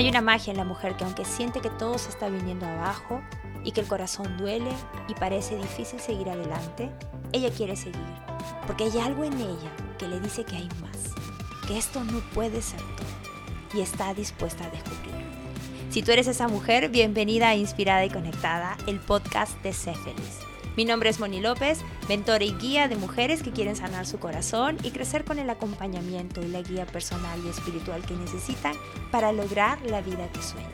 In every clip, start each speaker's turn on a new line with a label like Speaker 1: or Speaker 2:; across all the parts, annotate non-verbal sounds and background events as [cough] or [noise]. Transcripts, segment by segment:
Speaker 1: Hay una magia en la mujer que aunque siente que todo se está viniendo abajo y que el corazón duele y parece difícil seguir adelante, ella quiere seguir, porque hay algo en ella que le dice que hay más, que esto no puede ser todo y está dispuesta a descubrirlo. Si tú eres esa mujer, bienvenida a Inspirada y Conectada, el podcast de Sé Feliz. Mi nombre es Moni López, mentora y guía de mujeres que quieren sanar su corazón y crecer con el acompañamiento y la guía personal y espiritual que necesitan para lograr la vida que sueñan.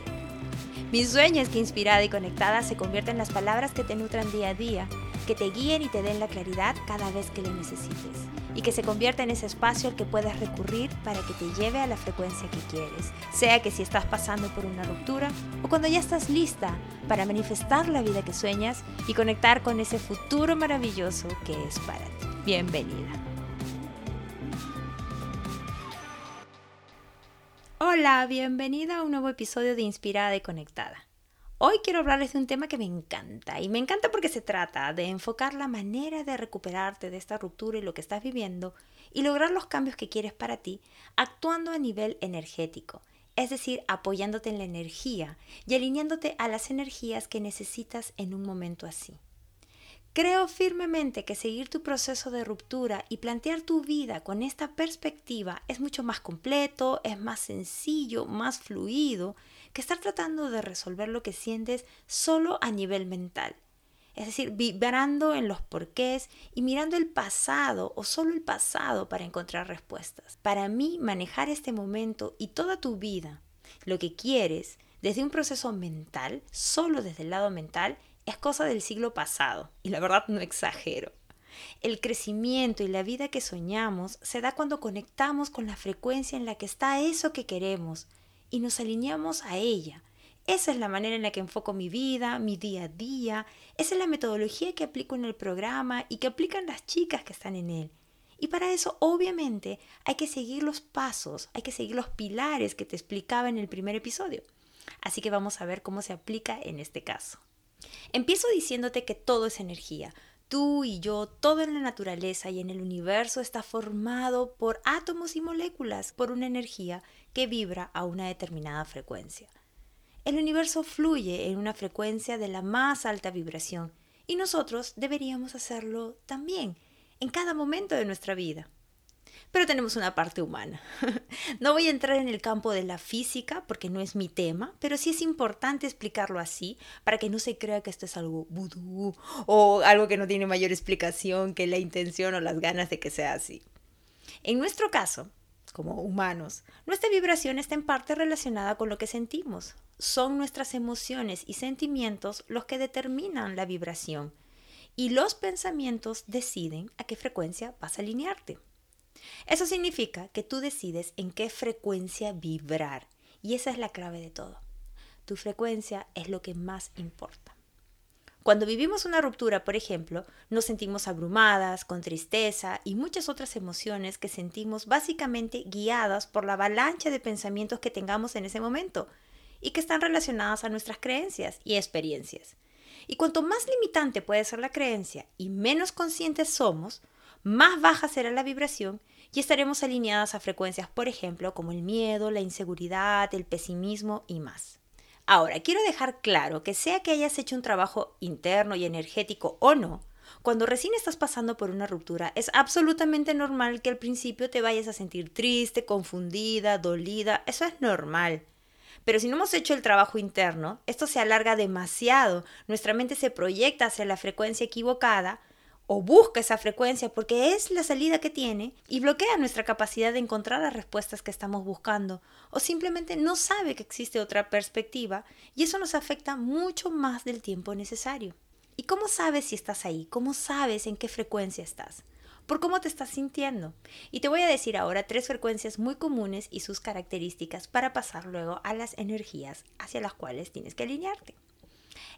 Speaker 1: Mi sueño es que inspirada y conectada se convierta en las palabras que te nutran día a día, que te guíen y te den la claridad cada vez que lo necesites y que se convierta en ese espacio al que puedas recurrir para que te lleve a la frecuencia que quieres, sea que si estás pasando por una ruptura o cuando ya estás lista para manifestar la vida que sueñas y conectar con ese futuro maravilloso que es para ti. Bienvenida. Hola, bienvenida a un nuevo episodio de Inspirada y Conectada. Hoy quiero hablarles de un tema que me encanta y me encanta porque se trata de enfocar la manera de recuperarte de esta ruptura y lo que estás viviendo y lograr los cambios que quieres para ti actuando a nivel energético, es decir, apoyándote en la energía y alineándote a las energías que necesitas en un momento así. Creo firmemente que seguir tu proceso de ruptura y plantear tu vida con esta perspectiva es mucho más completo, es más sencillo, más fluido que estar tratando de resolver lo que sientes solo a nivel mental. Es decir, vibrando en los porqués y mirando el pasado o solo el pasado para encontrar respuestas. Para mí, manejar este momento y toda tu vida, lo que quieres, desde un proceso mental, solo desde el lado mental, es cosa del siglo pasado. Y la verdad no exagero. El crecimiento y la vida que soñamos se da cuando conectamos con la frecuencia en la que está eso que queremos, y nos alineamos a ella. Esa es la manera en la que enfoco mi vida, mi día a día. Esa es la metodología que aplico en el programa y que aplican las chicas que están en él. Y para eso, obviamente, hay que seguir los pasos, hay que seguir los pilares que te explicaba en el primer episodio. Así que vamos a ver cómo se aplica en este caso. Empiezo diciéndote que todo es energía. Tú y yo, todo en la naturaleza y en el universo está formado por átomos y moléculas, por una energía que vibra a una determinada frecuencia. El universo fluye en una frecuencia de la más alta vibración y nosotros deberíamos hacerlo también, en cada momento de nuestra vida. Pero tenemos una parte humana. [laughs] no voy a entrar en el campo de la física porque no es mi tema, pero sí es importante explicarlo así para que no se crea que esto es algo vudú o algo que no tiene mayor explicación que la intención o las ganas de que sea así. En nuestro caso, como humanos, nuestra vibración está en parte relacionada con lo que sentimos. Son nuestras emociones y sentimientos los que determinan la vibración y los pensamientos deciden a qué frecuencia vas a alinearte. Eso significa que tú decides en qué frecuencia vibrar y esa es la clave de todo. Tu frecuencia es lo que más importa. Cuando vivimos una ruptura, por ejemplo, nos sentimos abrumadas, con tristeza y muchas otras emociones que sentimos básicamente guiadas por la avalancha de pensamientos que tengamos en ese momento y que están relacionadas a nuestras creencias y experiencias. Y cuanto más limitante puede ser la creencia y menos conscientes somos, más baja será la vibración y estaremos alineadas a frecuencias, por ejemplo, como el miedo, la inseguridad, el pesimismo y más. Ahora, quiero dejar claro que sea que hayas hecho un trabajo interno y energético o no, cuando recién estás pasando por una ruptura, es absolutamente normal que al principio te vayas a sentir triste, confundida, dolida, eso es normal. Pero si no hemos hecho el trabajo interno, esto se alarga demasiado, nuestra mente se proyecta hacia la frecuencia equivocada o busca esa frecuencia porque es la salida que tiene y bloquea nuestra capacidad de encontrar las respuestas que estamos buscando o simplemente no sabe que existe otra perspectiva y eso nos afecta mucho más del tiempo necesario. ¿Y cómo sabes si estás ahí? ¿Cómo sabes en qué frecuencia estás? Por cómo te estás sintiendo. Y te voy a decir ahora tres frecuencias muy comunes y sus características para pasar luego a las energías hacia las cuales tienes que alinearte.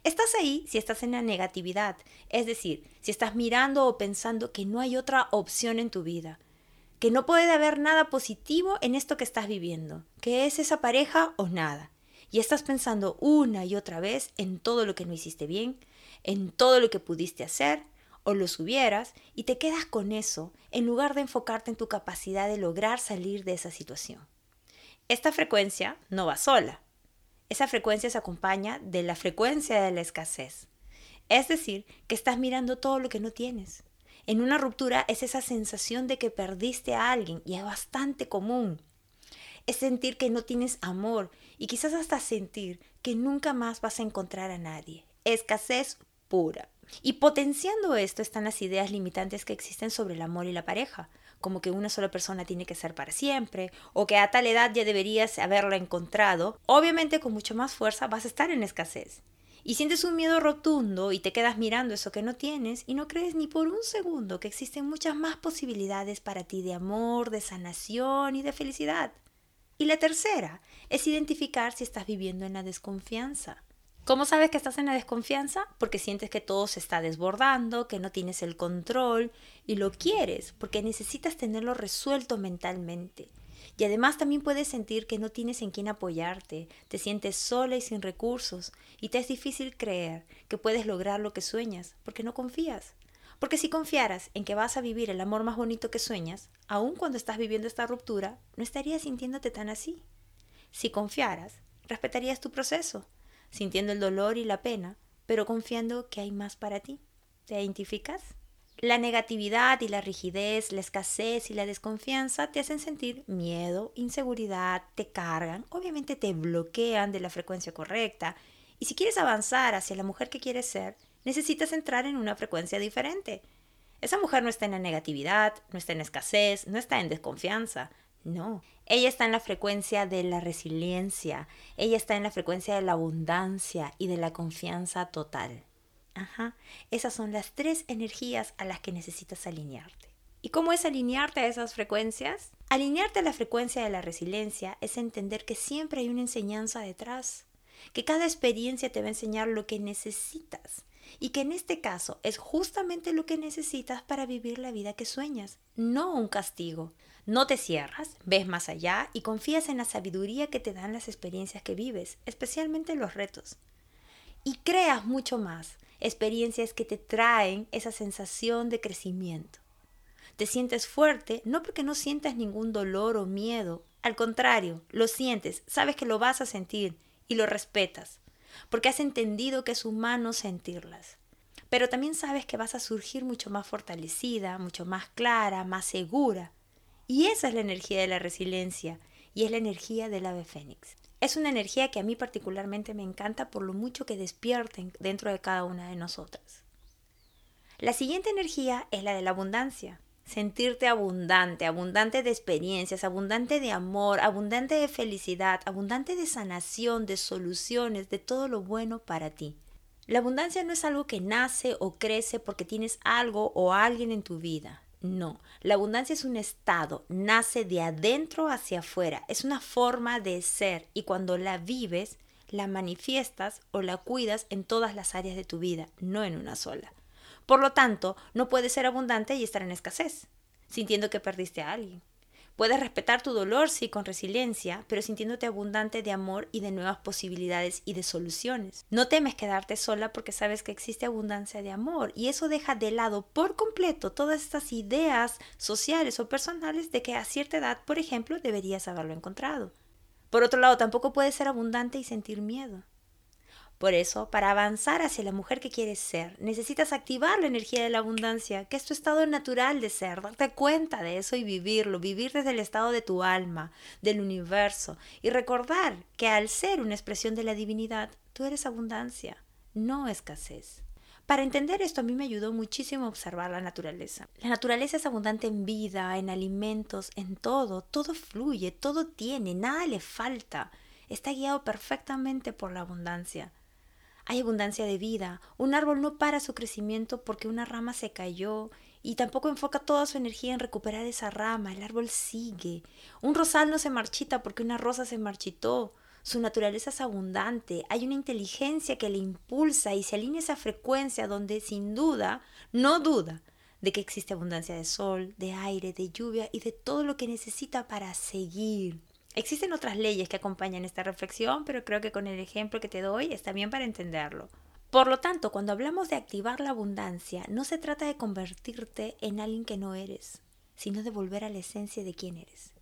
Speaker 1: Estás ahí si estás en la negatividad, es decir, si estás mirando o pensando que no hay otra opción en tu vida, que no puede haber nada positivo en esto que estás viviendo, que es esa pareja o nada. Y estás pensando una y otra vez en todo lo que no hiciste bien, en todo lo que pudiste hacer o lo hubieras y te quedas con eso en lugar de enfocarte en tu capacidad de lograr salir de esa situación. Esta frecuencia no va sola, esa frecuencia se acompaña de la frecuencia de la escasez. Es decir, que estás mirando todo lo que no tienes. En una ruptura es esa sensación de que perdiste a alguien y es bastante común. Es sentir que no tienes amor y quizás hasta sentir que nunca más vas a encontrar a nadie. Escasez pura. Y potenciando esto están las ideas limitantes que existen sobre el amor y la pareja, como que una sola persona tiene que ser para siempre, o que a tal edad ya deberías haberla encontrado, obviamente con mucho más fuerza vas a estar en escasez. Y sientes un miedo rotundo y te quedas mirando eso que no tienes y no crees ni por un segundo que existen muchas más posibilidades para ti de amor, de sanación y de felicidad. Y la tercera es identificar si estás viviendo en la desconfianza. ¿Cómo sabes que estás en la desconfianza? Porque sientes que todo se está desbordando, que no tienes el control y lo quieres porque necesitas tenerlo resuelto mentalmente. Y además también puedes sentir que no tienes en quién apoyarte, te sientes sola y sin recursos y te es difícil creer que puedes lograr lo que sueñas porque no confías. Porque si confiaras en que vas a vivir el amor más bonito que sueñas, aun cuando estás viviendo esta ruptura, no estarías sintiéndote tan así. Si confiaras, respetarías tu proceso sintiendo el dolor y la pena, pero confiando que hay más para ti. ¿Te identificas? La negatividad y la rigidez, la escasez y la desconfianza te hacen sentir miedo, inseguridad, te cargan, obviamente te bloquean de la frecuencia correcta. Y si quieres avanzar hacia la mujer que quieres ser, necesitas entrar en una frecuencia diferente. Esa mujer no está en la negatividad, no está en escasez, no está en desconfianza, no, ella está en la frecuencia de la resiliencia, ella está en la frecuencia de la abundancia y de la confianza total. Ajá, esas son las tres energías a las que necesitas alinearte. ¿Y cómo es alinearte a esas frecuencias? Alinearte a la frecuencia de la resiliencia es entender que siempre hay una enseñanza detrás, que cada experiencia te va a enseñar lo que necesitas y que en este caso es justamente lo que necesitas para vivir la vida que sueñas, no un castigo. No te cierras, ves más allá y confías en la sabiduría que te dan las experiencias que vives, especialmente los retos. Y creas mucho más, experiencias que te traen esa sensación de crecimiento. Te sientes fuerte no porque no sientas ningún dolor o miedo, al contrario, lo sientes, sabes que lo vas a sentir y lo respetas, porque has entendido que es humano sentirlas. Pero también sabes que vas a surgir mucho más fortalecida, mucho más clara, más segura, y esa es la energía de la resiliencia y es la energía del ave fénix. Es una energía que a mí particularmente me encanta por lo mucho que despierten dentro de cada una de nosotras. La siguiente energía es la de la abundancia. Sentirte abundante, abundante de experiencias, abundante de amor, abundante de felicidad, abundante de sanación, de soluciones, de todo lo bueno para ti. La abundancia no es algo que nace o crece porque tienes algo o alguien en tu vida. No, la abundancia es un estado, nace de adentro hacia afuera, es una forma de ser y cuando la vives, la manifiestas o la cuidas en todas las áreas de tu vida, no en una sola. Por lo tanto, no puedes ser abundante y estar en escasez, sintiendo que perdiste a alguien. Puedes respetar tu dolor, sí, con resiliencia, pero sintiéndote abundante de amor y de nuevas posibilidades y de soluciones. No temes quedarte sola porque sabes que existe abundancia de amor y eso deja de lado por completo todas estas ideas sociales o personales de que a cierta edad, por ejemplo, deberías haberlo encontrado. Por otro lado, tampoco puedes ser abundante y sentir miedo. Por eso, para avanzar hacia la mujer que quieres ser, necesitas activar la energía de la abundancia, que es tu estado natural de ser, darte cuenta de eso y vivirlo, vivir desde el estado de tu alma, del universo, y recordar que al ser una expresión de la divinidad, tú eres abundancia, no escasez. Para entender esto a mí me ayudó muchísimo observar la naturaleza. La naturaleza es abundante en vida, en alimentos, en todo, todo fluye, todo tiene, nada le falta. Está guiado perfectamente por la abundancia. Hay abundancia de vida. Un árbol no para su crecimiento porque una rama se cayó y tampoco enfoca toda su energía en recuperar esa rama. El árbol sigue. Un rosal no se marchita porque una rosa se marchitó. Su naturaleza es abundante. Hay una inteligencia que le impulsa y se alinea esa frecuencia donde sin duda, no duda, de que existe abundancia de sol, de aire, de lluvia y de todo lo que necesita para seguir. Existen otras leyes que acompañan esta reflexión, pero creo que con el ejemplo que te doy está bien para entenderlo. Por lo tanto, cuando hablamos de activar la abundancia, no se trata de convertirte en alguien que no eres, sino de volver a la esencia de quién eres.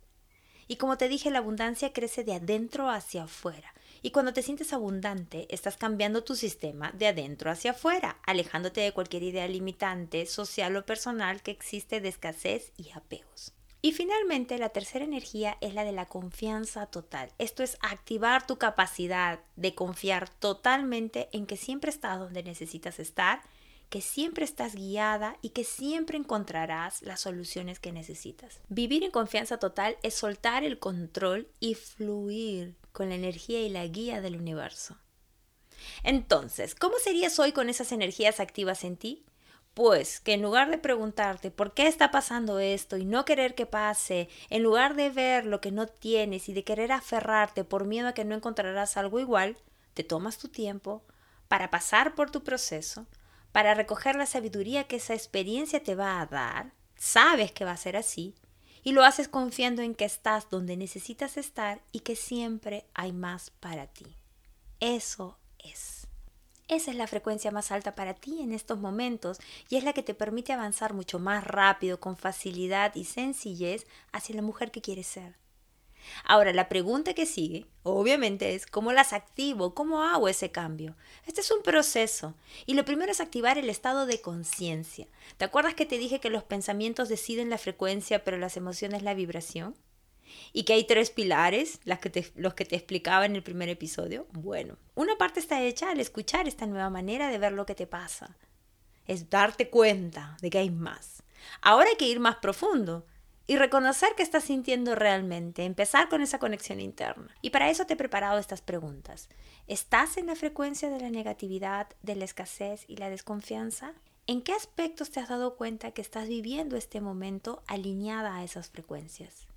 Speaker 1: Y como te dije, la abundancia crece de adentro hacia afuera. Y cuando te sientes abundante, estás cambiando tu sistema de adentro hacia afuera, alejándote de cualquier idea limitante social o personal que existe de escasez y apegos. Y finalmente, la tercera energía es la de la confianza total. Esto es activar tu capacidad de confiar totalmente en que siempre estás donde necesitas estar, que siempre estás guiada y que siempre encontrarás las soluciones que necesitas. Vivir en confianza total es soltar el control y fluir con la energía y la guía del universo. Entonces, ¿cómo serías hoy con esas energías activas en ti? Pues que en lugar de preguntarte por qué está pasando esto y no querer que pase, en lugar de ver lo que no tienes y de querer aferrarte por miedo a que no encontrarás algo igual, te tomas tu tiempo para pasar por tu proceso, para recoger la sabiduría que esa experiencia te va a dar, sabes que va a ser así, y lo haces confiando en que estás donde necesitas estar y que siempre hay más para ti. Eso es. Esa es la frecuencia más alta para ti en estos momentos y es la que te permite avanzar mucho más rápido, con facilidad y sencillez hacia la mujer que quieres ser. Ahora, la pregunta que sigue, obviamente, es cómo las activo, cómo hago ese cambio. Este es un proceso y lo primero es activar el estado de conciencia. ¿Te acuerdas que te dije que los pensamientos deciden la frecuencia, pero las emociones la vibración? Y que hay tres pilares, las que los que te explicaba en el primer episodio. Bueno, una parte está hecha al escuchar esta nueva manera de ver lo que te pasa. Es darte cuenta de que hay más. Ahora hay que ir más profundo y reconocer que estás sintiendo realmente, empezar con esa conexión interna. Y para eso te he preparado estas preguntas. ¿Estás en la frecuencia de la negatividad, de la escasez y la desconfianza? ¿En qué aspectos te has dado cuenta que estás viviendo este momento alineada a esas frecuencias?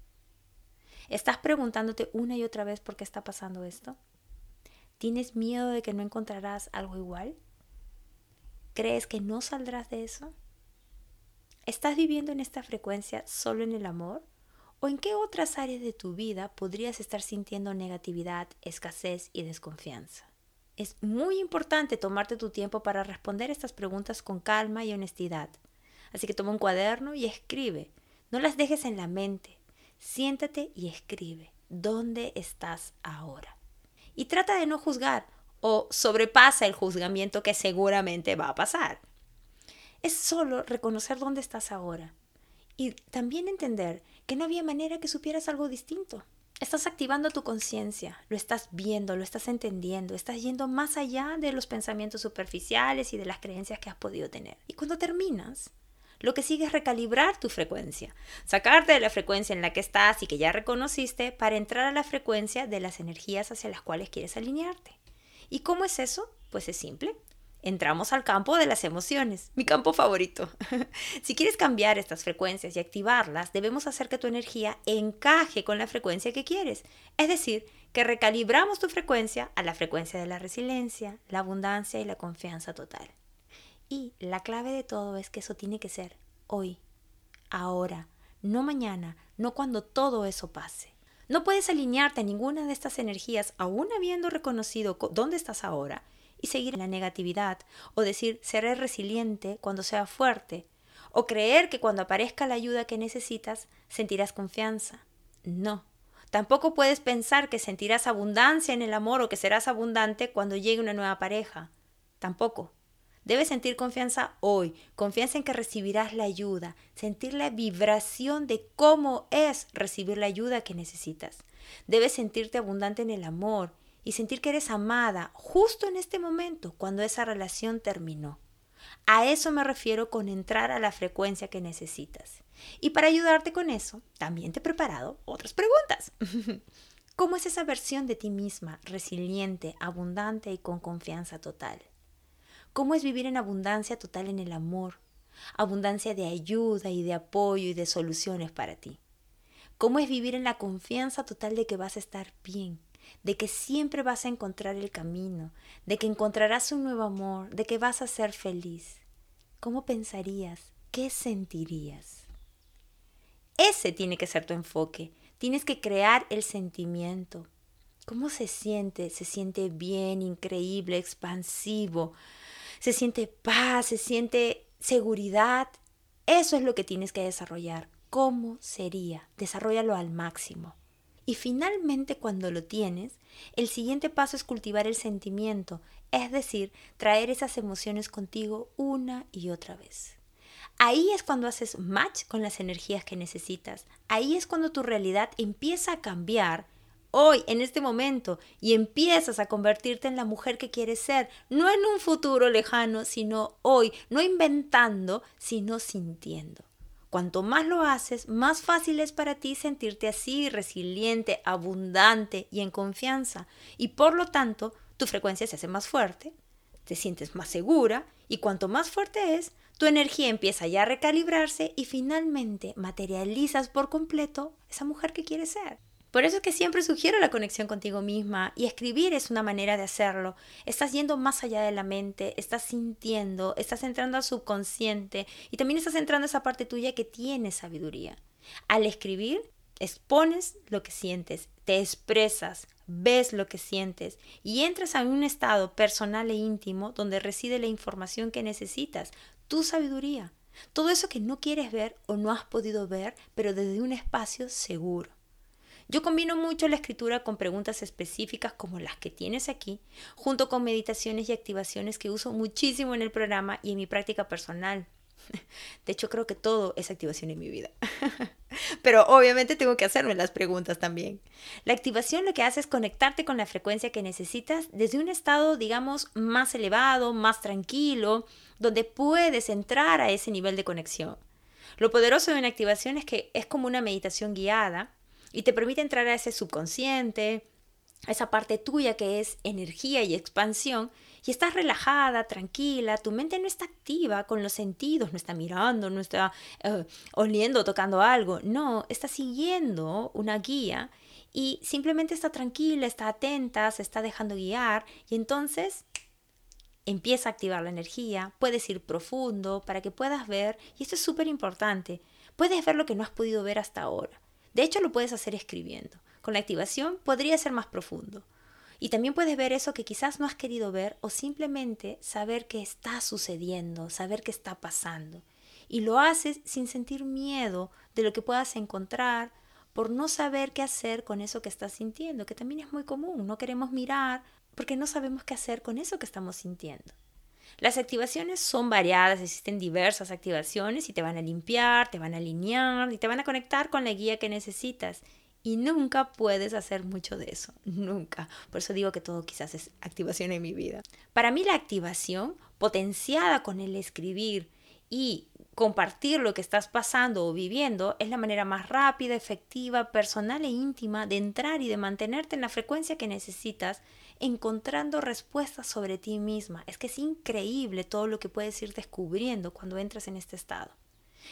Speaker 1: ¿Estás preguntándote una y otra vez por qué está pasando esto? ¿Tienes miedo de que no encontrarás algo igual? ¿Crees que no saldrás de eso? ¿Estás viviendo en esta frecuencia solo en el amor? ¿O en qué otras áreas de tu vida podrías estar sintiendo negatividad, escasez y desconfianza? Es muy importante tomarte tu tiempo para responder estas preguntas con calma y honestidad. Así que toma un cuaderno y escribe. No las dejes en la mente. Siéntate y escribe. ¿Dónde estás ahora? Y trata de no juzgar o sobrepasa el juzgamiento que seguramente va a pasar. Es solo reconocer dónde estás ahora y también entender que no había manera que supieras algo distinto. Estás activando tu conciencia, lo estás viendo, lo estás entendiendo, estás yendo más allá de los pensamientos superficiales y de las creencias que has podido tener. Y cuando terminas, lo que sigue es recalibrar tu frecuencia, sacarte de la frecuencia en la que estás y que ya reconociste para entrar a la frecuencia de las energías hacia las cuales quieres alinearte. ¿Y cómo es eso? Pues es simple entramos al campo de las emociones, mi campo favorito. [laughs] si quieres cambiar estas frecuencias y activarlas, debemos hacer que tu energía encaje con la frecuencia que quieres. Es decir, que recalibramos tu frecuencia a la frecuencia de la resiliencia, la abundancia y la confianza total. Y la clave de todo es que eso tiene que ser hoy, ahora, no mañana, no cuando todo eso pase. No puedes alinearte a ninguna de estas energías aún habiendo reconocido dónde estás ahora y seguir en la negatividad, o decir seré resiliente cuando sea fuerte, o creer que cuando aparezca la ayuda que necesitas sentirás confianza. No. Tampoco puedes pensar que sentirás abundancia en el amor o que serás abundante cuando llegue una nueva pareja. Tampoco. Debes sentir confianza hoy, confianza en que recibirás la ayuda, sentir la vibración de cómo es recibir la ayuda que necesitas. Debes sentirte abundante en el amor, y sentir que eres amada justo en este momento, cuando esa relación terminó. A eso me refiero con entrar a la frecuencia que necesitas. Y para ayudarte con eso, también te he preparado otras preguntas. [laughs] ¿Cómo es esa versión de ti misma, resiliente, abundante y con confianza total? ¿Cómo es vivir en abundancia total en el amor? Abundancia de ayuda y de apoyo y de soluciones para ti. ¿Cómo es vivir en la confianza total de que vas a estar bien, de que siempre vas a encontrar el camino, de que encontrarás un nuevo amor, de que vas a ser feliz. ¿Cómo pensarías? ¿Qué sentirías? Ese tiene que ser tu enfoque. Tienes que crear el sentimiento. ¿Cómo se siente? Se siente bien, increíble, expansivo. Se siente paz, se siente seguridad. Eso es lo que tienes que desarrollar. ¿Cómo sería? Desarrollalo al máximo. Y finalmente cuando lo tienes, el siguiente paso es cultivar el sentimiento, es decir, traer esas emociones contigo una y otra vez. Ahí es cuando haces match con las energías que necesitas. Ahí es cuando tu realidad empieza a cambiar hoy, en este momento, y empiezas a convertirte en la mujer que quieres ser, no en un futuro lejano, sino hoy, no inventando, sino sintiendo. Cuanto más lo haces, más fácil es para ti sentirte así, resiliente, abundante y en confianza. Y por lo tanto, tu frecuencia se hace más fuerte, te sientes más segura y cuanto más fuerte es, tu energía empieza ya a recalibrarse y finalmente materializas por completo esa mujer que quieres ser. Por eso es que siempre sugiero la conexión contigo misma y escribir es una manera de hacerlo. Estás yendo más allá de la mente, estás sintiendo, estás entrando al subconsciente y también estás entrando a esa parte tuya que tiene sabiduría. Al escribir, expones lo que sientes, te expresas, ves lo que sientes y entras a un estado personal e íntimo donde reside la información que necesitas, tu sabiduría. Todo eso que no quieres ver o no has podido ver, pero desde un espacio seguro. Yo combino mucho la escritura con preguntas específicas como las que tienes aquí, junto con meditaciones y activaciones que uso muchísimo en el programa y en mi práctica personal. [laughs] De hecho, creo que todo es activación en mi vida. [laughs] Pero obviamente tengo que hacerme las preguntas también. La activación lo que hace es conectarte con la frecuencia que necesitas desde un estado, digamos, más elevado, más tranquilo, donde puedes entrar a ese nivel de conexión. Lo poderoso de una activación es que es como una meditación guiada y te permite entrar a ese subconsciente, a esa parte tuya que es energía y expansión, y estás relajada, tranquila, tu mente no está activa con los sentidos, no está mirando, no está uh, oliendo, tocando algo, no, está siguiendo una guía y simplemente está tranquila, está atenta, se está dejando guiar y entonces empieza a activar la energía, puedes ir profundo para que puedas ver, y esto es súper importante, puedes ver lo que no has podido ver hasta ahora. De hecho, lo puedes hacer escribiendo. Con la activación podría ser más profundo. Y también puedes ver eso que quizás no has querido ver o simplemente saber qué está sucediendo, saber qué está pasando. Y lo haces sin sentir miedo de lo que puedas encontrar por no saber qué hacer con eso que estás sintiendo, que también es muy común. No queremos mirar porque no sabemos qué hacer con eso que estamos sintiendo. Las activaciones son variadas, existen diversas activaciones y te van a limpiar, te van a alinear y te van a conectar con la guía que necesitas. Y nunca puedes hacer mucho de eso, [laughs] nunca. Por eso digo que todo quizás es activación en mi vida. Para mí la activación, potenciada con el escribir y compartir lo que estás pasando o viviendo, es la manera más rápida, efectiva, personal e íntima de entrar y de mantenerte en la frecuencia que necesitas encontrando respuestas sobre ti misma. Es que es increíble todo lo que puedes ir descubriendo cuando entras en este estado.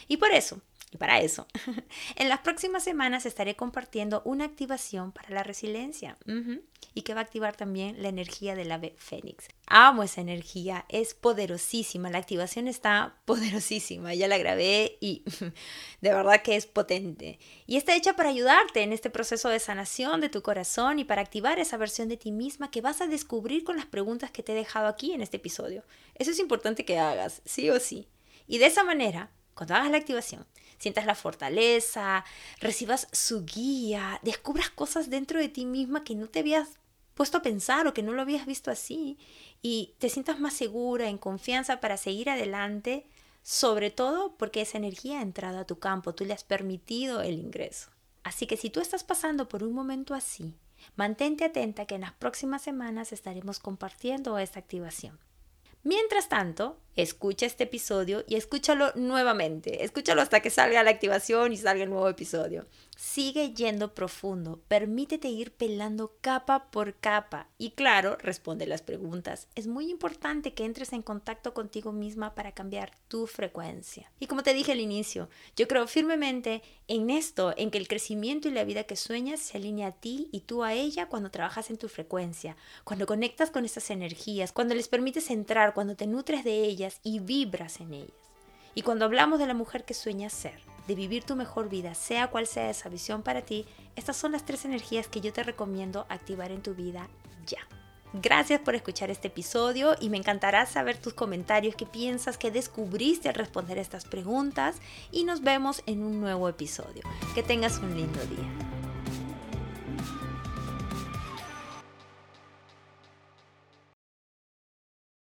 Speaker 1: Y por eso, y para eso, [laughs] en las próximas semanas estaré compartiendo una activación para la resiliencia y que va a activar también la energía del ave fénix. Amo esa energía, es poderosísima, la activación está [laughs] poderosísima, ya la grabé y [laughs] de verdad que es potente. Y está hecha para ayudarte en este proceso de sanación de tu corazón y para activar esa versión de ti misma que vas a descubrir con las preguntas que te he dejado aquí en este episodio. Eso es importante que hagas, sí o sí. Y de esa manera cuando hagas la activación, sientas la fortaleza, recibas su guía, descubras cosas dentro de ti misma que no te habías puesto a pensar o que no lo habías visto así y te sientas más segura, en confianza para seguir adelante, sobre todo porque esa energía ha entrado a tu campo, tú le has permitido el ingreso. Así que si tú estás pasando por un momento así, mantente atenta que en las próximas semanas estaremos compartiendo esta activación. Mientras tanto, escucha este episodio y escúchalo nuevamente. Escúchalo hasta que salga la activación y salga el nuevo episodio. Sigue yendo profundo, permítete ir pelando capa por capa y claro, responde las preguntas. Es muy importante que entres en contacto contigo misma para cambiar tu frecuencia. Y como te dije al inicio, yo creo firmemente en esto, en que el crecimiento y la vida que sueñas se alinea a ti y tú a ella cuando trabajas en tu frecuencia, cuando conectas con esas energías, cuando les permites entrar, cuando te nutres de ellas y vibras en ellas. Y cuando hablamos de la mujer que sueña ser, de vivir tu mejor vida, sea cual sea esa visión para ti, estas son las tres energías que yo te recomiendo activar en tu vida ya. Gracias por escuchar este episodio y me encantará saber tus comentarios, qué piensas, qué descubriste al responder estas preguntas y nos vemos en un nuevo episodio. Que tengas un lindo día.